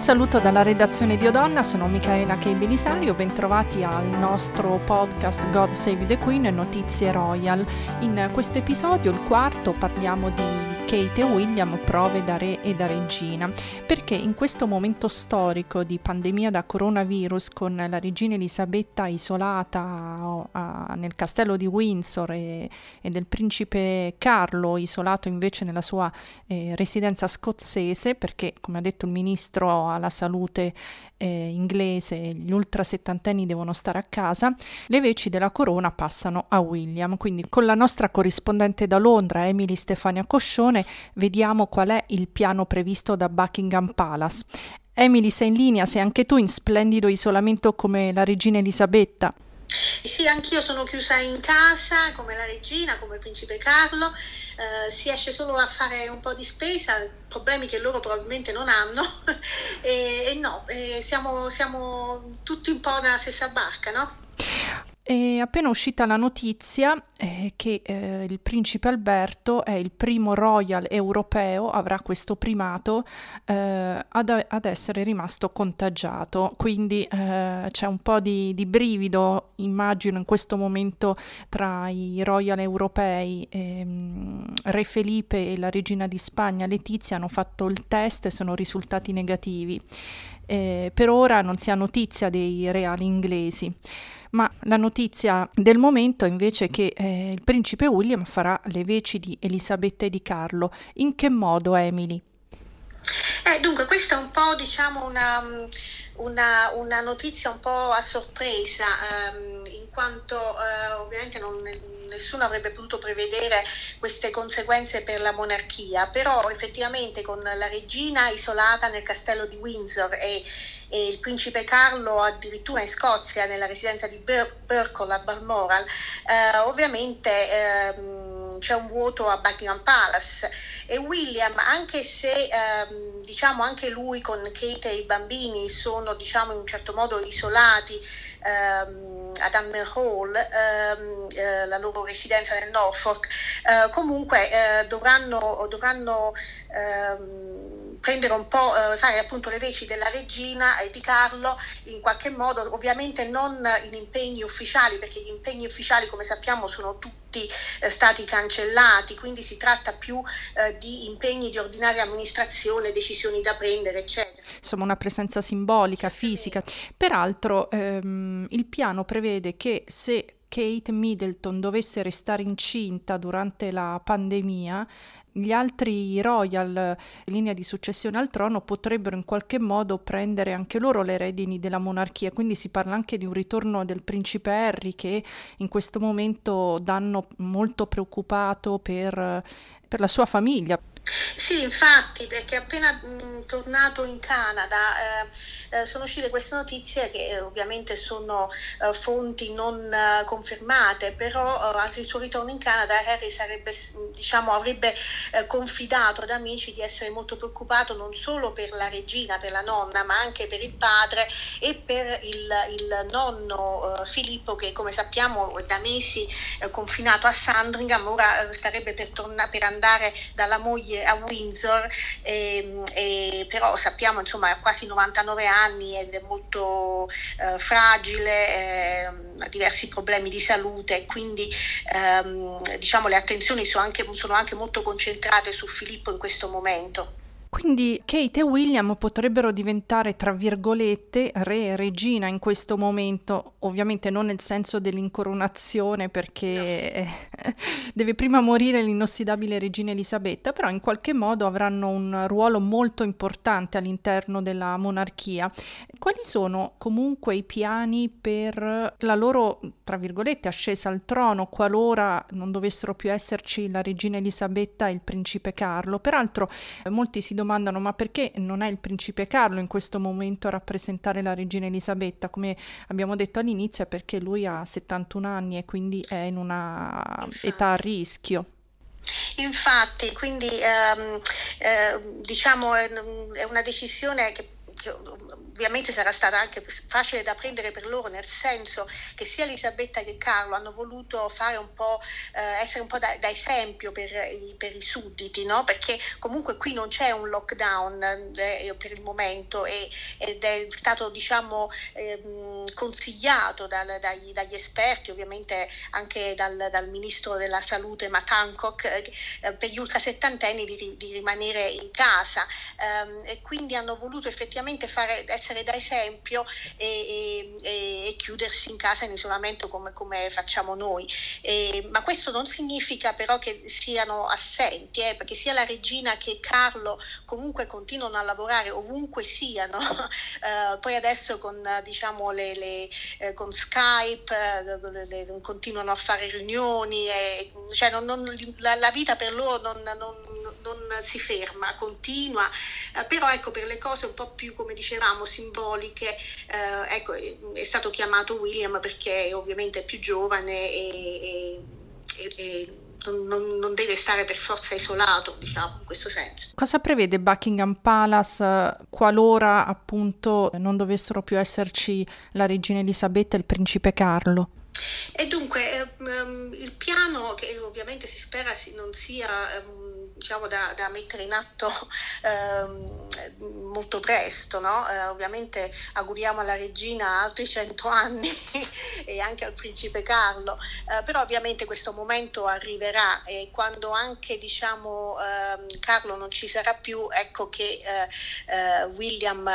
saluto dalla redazione di Odonna, sono Michaela Kei Belisario, bentrovati al nostro podcast God Save the Queen Notizie Royal. In questo episodio, il quarto, parliamo di Kate e William prove da re e da regina, perché in questo momento storico di pandemia da coronavirus con la regina Elisabetta isolata nel castello di Windsor e, e, del principe Carlo isolato invece nella sua eh, residenza scozzese, perché come ha detto il ministro alla salute eh, inglese, gli ultra settantenni devono stare a casa, le veci della corona passano a William. Quindi con la nostra corrispondente da Londra, Emily Stefania Coscione, vediamo qual è il piano previsto da Buckingham Palace. Emily, sei in linea, sei anche tu in splendido isolamento come la regina Elisabetta. Sì, anch'io sono chiusa in casa come la regina, come il principe Carlo, eh, si esce solo a fare un po' di spesa, problemi che loro probabilmente non hanno e, e, no, e siamo, siamo tutti un po' nella stessa barca, no? È appena uscita la notizia eh, che eh, il principe Alberto è il primo royal europeo, avrà questo primato, eh, ad, ad, essere rimasto contagiato. Quindi eh, c'è un po' di, di, brivido, immagino, in questo momento tra i royal europei. Ehm, Re Felipe e la regina di Spagna Letizia hanno fatto il test e sono risultati negativi. Eh, per ora non si ha notizia dei reali inglesi ma la notizia del momento è invece che eh, il principe William farà le veci di Elisabetta e di Carlo. In che modo, Emily? Eh, dunque, questa è un po' diciamo una, una, una notizia un po' a sorpresa, ehm, in quanto eh, ovviamente non, nessuno avrebbe potuto prevedere queste conseguenze per la monarchia, però effettivamente con la regina isolata nel castello di Windsor e e il principe Carlo addirittura in Scozia, nella residenza di Bur- Burkle a Balmoral, eh, ovviamente ehm, c'è un vuoto a Buckingham Palace. E William, anche se ehm, diciamo anche lui con Kate e i bambini sono diciamo in un certo modo isolati ehm, ad Hammer Hall, ehm, eh, la loro residenza nel Norfolk, eh, comunque eh, dovranno, dovranno ehm, prendere un po', eh, fare appunto le veci della regina e di Carlo in qualche modo, ovviamente non in impegni ufficiali, perché gli impegni ufficiali come sappiamo sono tutti eh, stati cancellati, quindi si tratta più eh, di impegni di ordinaria amministrazione, decisioni da prendere, eccetera. Insomma, una presenza simbolica, fisica. Peraltro ehm, il piano prevede che se Kate Middleton dovesse restare incinta durante la pandemia, gli altri royal in linea di successione al trono potrebbero in qualche modo prendere anche loro le redini della monarchia, quindi si parla anche di un ritorno del principe Harry che in questo momento danno molto preoccupato per, per la sua famiglia. Sì, infatti, perché appena mh, tornato in Canada eh, eh, sono uscite queste notizie che eh, ovviamente sono eh, fonti non eh, confermate, però eh, al suo ritorno in Canada Harry sarebbe, diciamo, avrebbe confidato ad amici di essere molto preoccupato non solo per la regina, per la nonna, ma anche per il padre e per il, il nonno Filippo che come sappiamo è da mesi confinato a Sandringham, ora starebbe per, torna- per andare dalla moglie a Windsor, e, e, però sappiamo insomma ha quasi 99 anni ed è molto eh, fragile, eh, ha diversi problemi di salute, quindi ehm, diciamo le attenzioni sono anche, sono anche molto concentrate su Filippo in questo momento. Quindi Kate e William potrebbero diventare, tra virgolette, re e regina in questo momento, ovviamente non nel senso dell'incoronazione perché no. deve prima morire l'inossidabile regina Elisabetta, però in qualche modo avranno un ruolo molto importante all'interno della monarchia. Quali sono comunque i piani per la loro, tra virgolette, ascesa al trono qualora non dovessero più esserci la regina Elisabetta e il principe Carlo? Peraltro molti si domandano ma perché non è il principe Carlo in questo momento a rappresentare la regina Elisabetta? Come abbiamo detto all'inizio è perché lui ha 71 anni e quindi è in una età a rischio. Infatti, quindi ehm, eh, diciamo è una decisione che ovviamente sarà stata anche facile da prendere per loro, nel senso che sia Elisabetta che Carlo hanno voluto fare un po', eh, essere un po' da, da esempio per i, per i sudditi, no? perché comunque qui non c'è un lockdown eh, per il momento e, ed è stato diciamo, ehm, consigliato dal, dagli, dagli, esperti, ovviamente anche dal, dal, ministro della salute Matt Hancock, eh, per gli ultrasettantenni di, di rimanere in casa ehm, e quindi hanno voluto effettivamente fare, essere da esempio e, e, e chiudersi in casa in isolamento come, come facciamo noi. E, ma questo non significa però che siano assenti, eh, perché sia la regina che Carlo comunque continuano a lavorare ovunque siano, eh, poi adesso con, diciamo, le, le, eh, con Skype eh, le, continuano a fare riunioni, e, cioè non, non, la, la, vita per loro non, non si ferma, continua, eh, però ecco per le cose un po' più come dicevamo simboliche, eh, ecco, è stato chiamato William perché è ovviamente più giovane e, e, e non, non, deve stare per forza isolato, diciamo, in questo senso. Cosa prevede Buckingham Palace eh, qualora appunto non dovessero più esserci la regina Elisabetta e il principe Carlo? E dunque um, il piano, che ovviamente si spera non sia um, diciamo, da, da, mettere in atto um, molto presto, no? uh, ovviamente auguriamo alla regina altri cento anni e anche al principe Carlo, uh, però ovviamente questo momento arriverà e quando anche diciamo, Carlo non ci sarà più, ecco che uh, William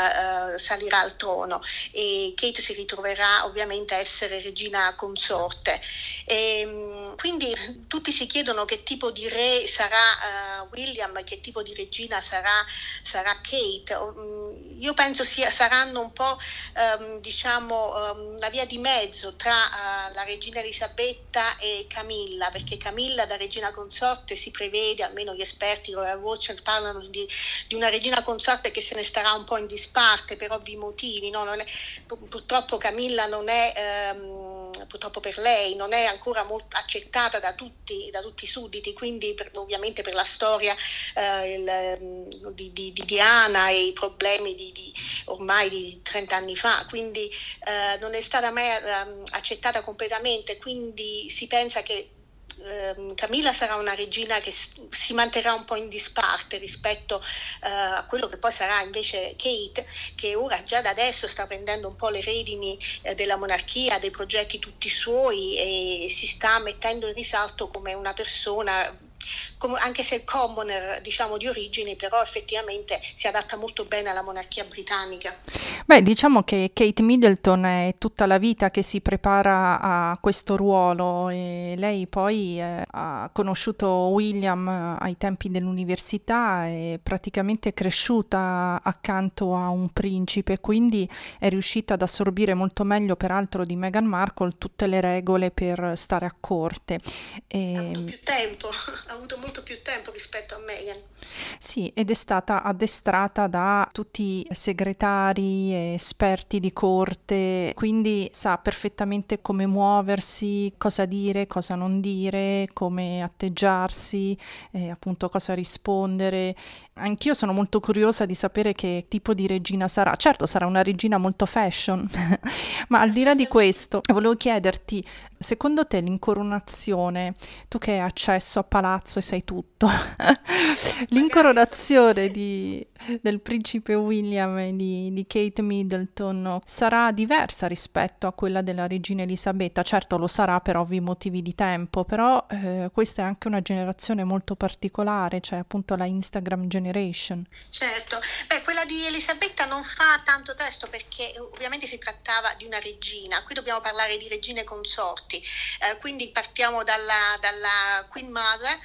salirà al trono e Kate si ritroverà ovviamente a essere regina consorte. E, ehm, quindi tutti si chiedono che tipo di re sarà uh, William, che tipo di regina sarà, sarà Kate. Mm, io penso sia, saranno un po' um, diciamo um, una via di mezzo tra uh, la regina Elisabetta e Camilla, perché Camilla da regina consorte si prevede, almeno gli esperti, Royal Watchers parlano di, di, una regina consorte che se ne starà un po' in disparte per ovvi motivi. No? È, purtroppo Camilla non è... Purtroppo per lei non è ancora molto accettata da tutti, da tutti i sudditi, quindi per, ovviamente per la storia eh, il, mm, di, di, di, Diana e i problemi di, ormai di 30 anni fa, quindi eh, non è stata mai eh, accettata completamente, quindi si pensa che Ehm, Camilla sarà una regina che si manterrà un po' in disparte rispetto uh, a quello che poi sarà invece Kate, che ora già da adesso sta prendendo un po' le redini uh, della monarchia, dei progetti tutti suoi e si sta mettendo in risalto come una persona anche se è commoner diciamo di origini, però effettivamente si adatta molto bene alla monarchia britannica. Beh, diciamo che Kate Middleton è tutta la vita che si prepara a questo ruolo e lei poi eh, ha conosciuto William eh, ai tempi dell'università e praticamente è cresciuta accanto a un principe, quindi è riuscita ad assorbire molto meglio peraltro di Meghan Markle tutte le regole per stare a corte. E... Ha avuto più tempo, ha avuto molto più tempo rispetto a Meghan. Sì, ed è stata addestrata da tutti i segretari e esperti di corte, quindi sa perfettamente come muoversi, cosa dire, cosa non dire, come atteggiarsi, eh, appunto cosa rispondere. Anch'io sono molto curiosa di sapere che tipo di regina sarà. Certo, sarà una regina molto fashion, ma al di là di questo, volevo chiederti, secondo te l'incoronazione, tu che hai accesso a palazzo e sai tutto, L'incoronazione di, del principe William e di, di, Kate Middleton sarà diversa rispetto a quella della regina Elisabetta. Certo lo sarà per ovvi motivi di tempo, però eh, questa è anche una generazione molto particolare, cioè appunto la Instagram generation. Certo, beh quella di Elisabetta non fa tanto testo perché ovviamente si trattava di una regina, qui dobbiamo parlare di regine consorti, eh, quindi partiamo dalla, dalla Queen Mother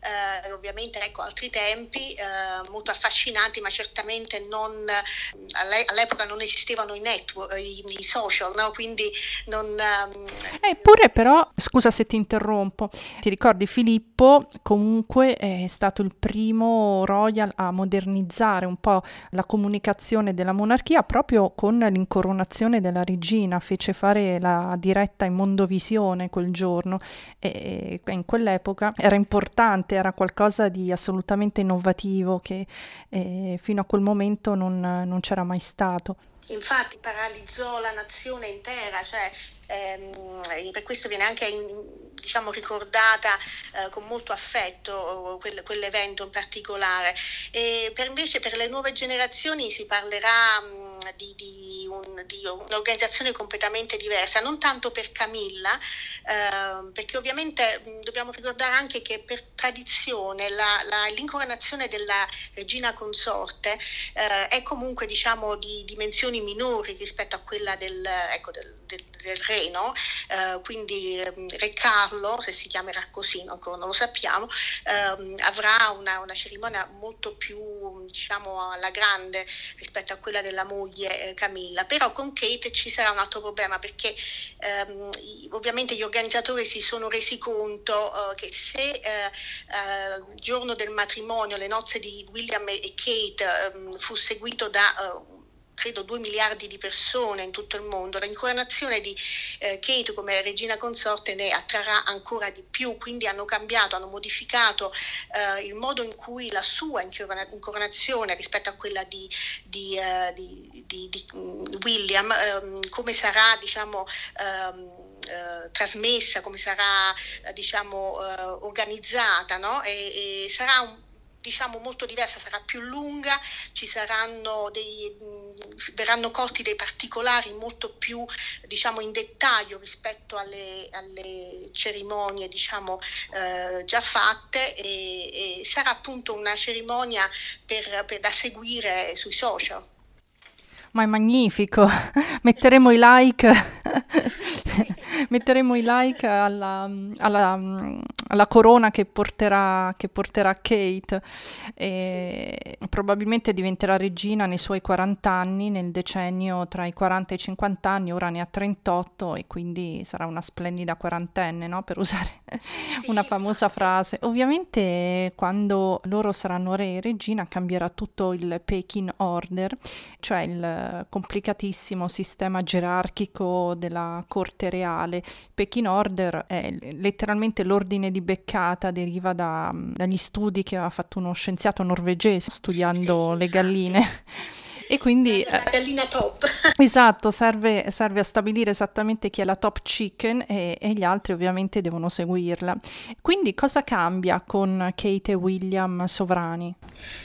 eh, ovviamente ecco, altri tempi eh, molto affascinanti, ma certamente non, all'epoca non esistevano i network, i, i social, no? quindi non... Um... Eppure però, scusa se ti interrompo, ti ricordi Filippo comunque è stato il primo royal a modernizzare un po' la comunicazione della monarchia proprio con l'incoronazione della regina, fece fare la diretta in mondovisione quel giorno e in quell'epoca era importante interessante, era qualcosa di assolutamente innovativo che eh, fino a quel momento non, non c'era mai stato. Infatti paralizzò la nazione intera, cioè ehm, per questo viene anche diciamo, ricordata eh, con molto affetto quel, quell'evento in particolare. E per invece per le nuove generazioni si parlerà mh, di, di, un, di, un'organizzazione completamente diversa, non tanto per Camilla, eh, perché ovviamente mh, dobbiamo ricordare anche che per tradizione la, la, l'incoronazione della regina consorte eh, è comunque diciamo, di dimensioni minori rispetto a quella del, ecco, del, del, del re, no? eh, quindi Re Carlo, se si chiamerà così, ancora non lo sappiamo, ehm, avrà una, una, cerimonia molto più diciamo alla grande rispetto a quella della moglie eh, Camilla, però con Kate ci sarà un altro problema perché ehm, ovviamente gli organizzatori si sono resi conto eh, che se eh, eh, il giorno del matrimonio, le nozze di William e Kate ehm, fu seguito da eh, credo 2 miliardi di persone in tutto il mondo, l'incoronazione di eh, Kate come regina consorte ne attrarrà ancora di più, quindi hanno cambiato, hanno modificato eh, il modo in cui la sua incoronazione rispetto a quella di, di, uh, di, di William, um, come sarà diciamo, um, Uh, trasmessa, come sarà uh, diciamo, uh, organizzata no? e, e, sarà un, diciamo molto diversa, sarà più lunga, ci saranno dei, verranno colti dei particolari molto più diciamo in dettaglio rispetto alle, alle cerimonie diciamo eh, già fatte e, e, sarà appunto una cerimonia per, per, da seguire sui social. Ma è magnifico, metteremo i like, metteremo i like alla, alla la corona che porterà, che porterà Kate. E probabilmente diventerà regina nei suoi 40 anni, nel decennio tra i 40 e i 50 anni, ora ne ha 38 e quindi sarà una splendida quarantenne, no? per usare sì. una famosa frase. Ovviamente quando loro saranno re e regina cambierà tutto il Peking Order, cioè il complicatissimo sistema gerarchico della corte reale. Peking Order è letteralmente l'ordine di di beccata deriva da, dagli studi che ha fatto uno scienziato norvegese studiando le galline. E quindi... La gallina top. Esatto, serve, serve, a stabilire esattamente chi è la top chicken e, e, gli altri ovviamente devono seguirla. Quindi cosa cambia con Kate e William sovrani?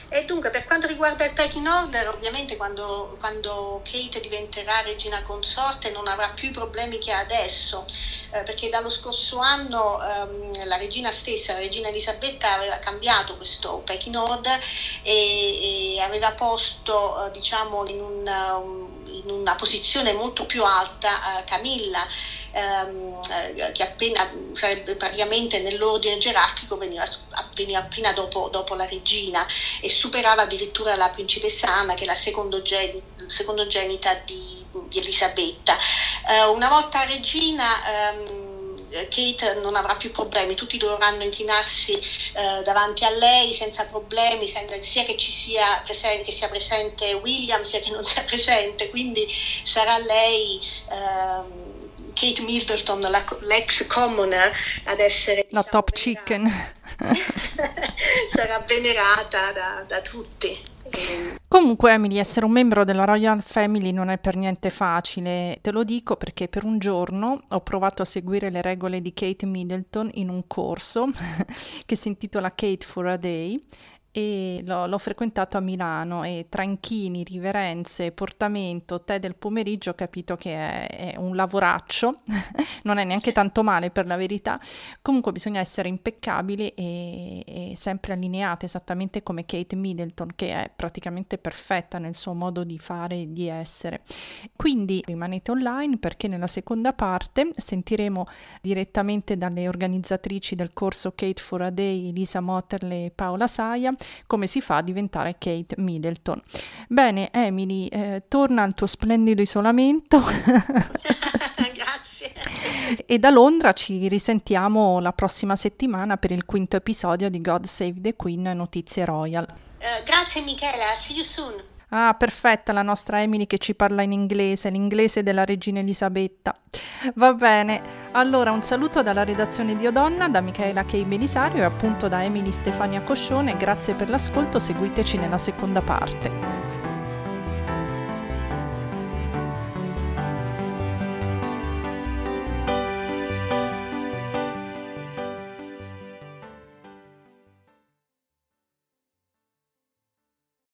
E dunque, per quanto riguarda il packing order, ovviamente quando, quando Kate diventerà regina consorte non avrà più i problemi che ha adesso, eh, perché dallo scorso anno ehm, la regina stessa, la regina Elisabetta, aveva cambiato questo packing order e, e aveva posto, eh, diciamo, in, un, in, una posizione molto più alta eh, Camilla ehm, eh, che appena sarebbe praticamente nell'ordine gerarchico veniva, veniva appena dopo, dopo, la regina e superava addirittura la principessa Anna che è la secondogenita di, di Elisabetta. Eh, una volta regina ehm, Kate non avrà più problemi, tutti dovranno inchinarsi eh, davanti a lei senza problemi, sia che ci sia presente, che sia presente William sia che non sia presente, quindi sarà lei ehm, Kate Middleton, la, l'ex commoner, ad essere la diciamo, top chicken. sarà venerata da, da tutti. Comunque Emily, essere un membro della Royal Family non è per niente facile, te lo dico perché per un giorno ho provato a seguire le regole di Kate Middleton in un corso che si intitola Kate for a Day e l'ho, l'ho, frequentato a Milano e tra inchini, riverenze, portamento, tè del pomeriggio ho capito che è, è un lavoraccio, non è neanche tanto male per la verità, comunque bisogna essere impeccabili e, e, sempre allineate esattamente come Kate Middleton che è praticamente perfetta nel suo modo di fare e di essere. Quindi rimanete online perché nella seconda parte sentiremo direttamente dalle organizzatrici del corso Kate for a Day, Lisa Motterle e Paola Saia, come si fa a diventare Kate Middleton. Bene, Emily, eh, torna al tuo splendido isolamento. Grazie. E da Londra ci risentiamo la prossima settimana per il quinto episodio di God Save the Queen Notizie Royal. Uh, grazie Michela, see you soon. Ah, perfetta la nostra Emily che ci parla in inglese, l'inglese della regina Elisabetta. Va bene, allora un saluto dalla redazione di Odonna, da Michaela K. Belisario e appunto da Emily Stefania Coscione. Grazie per l'ascolto, seguiteci nella seconda parte.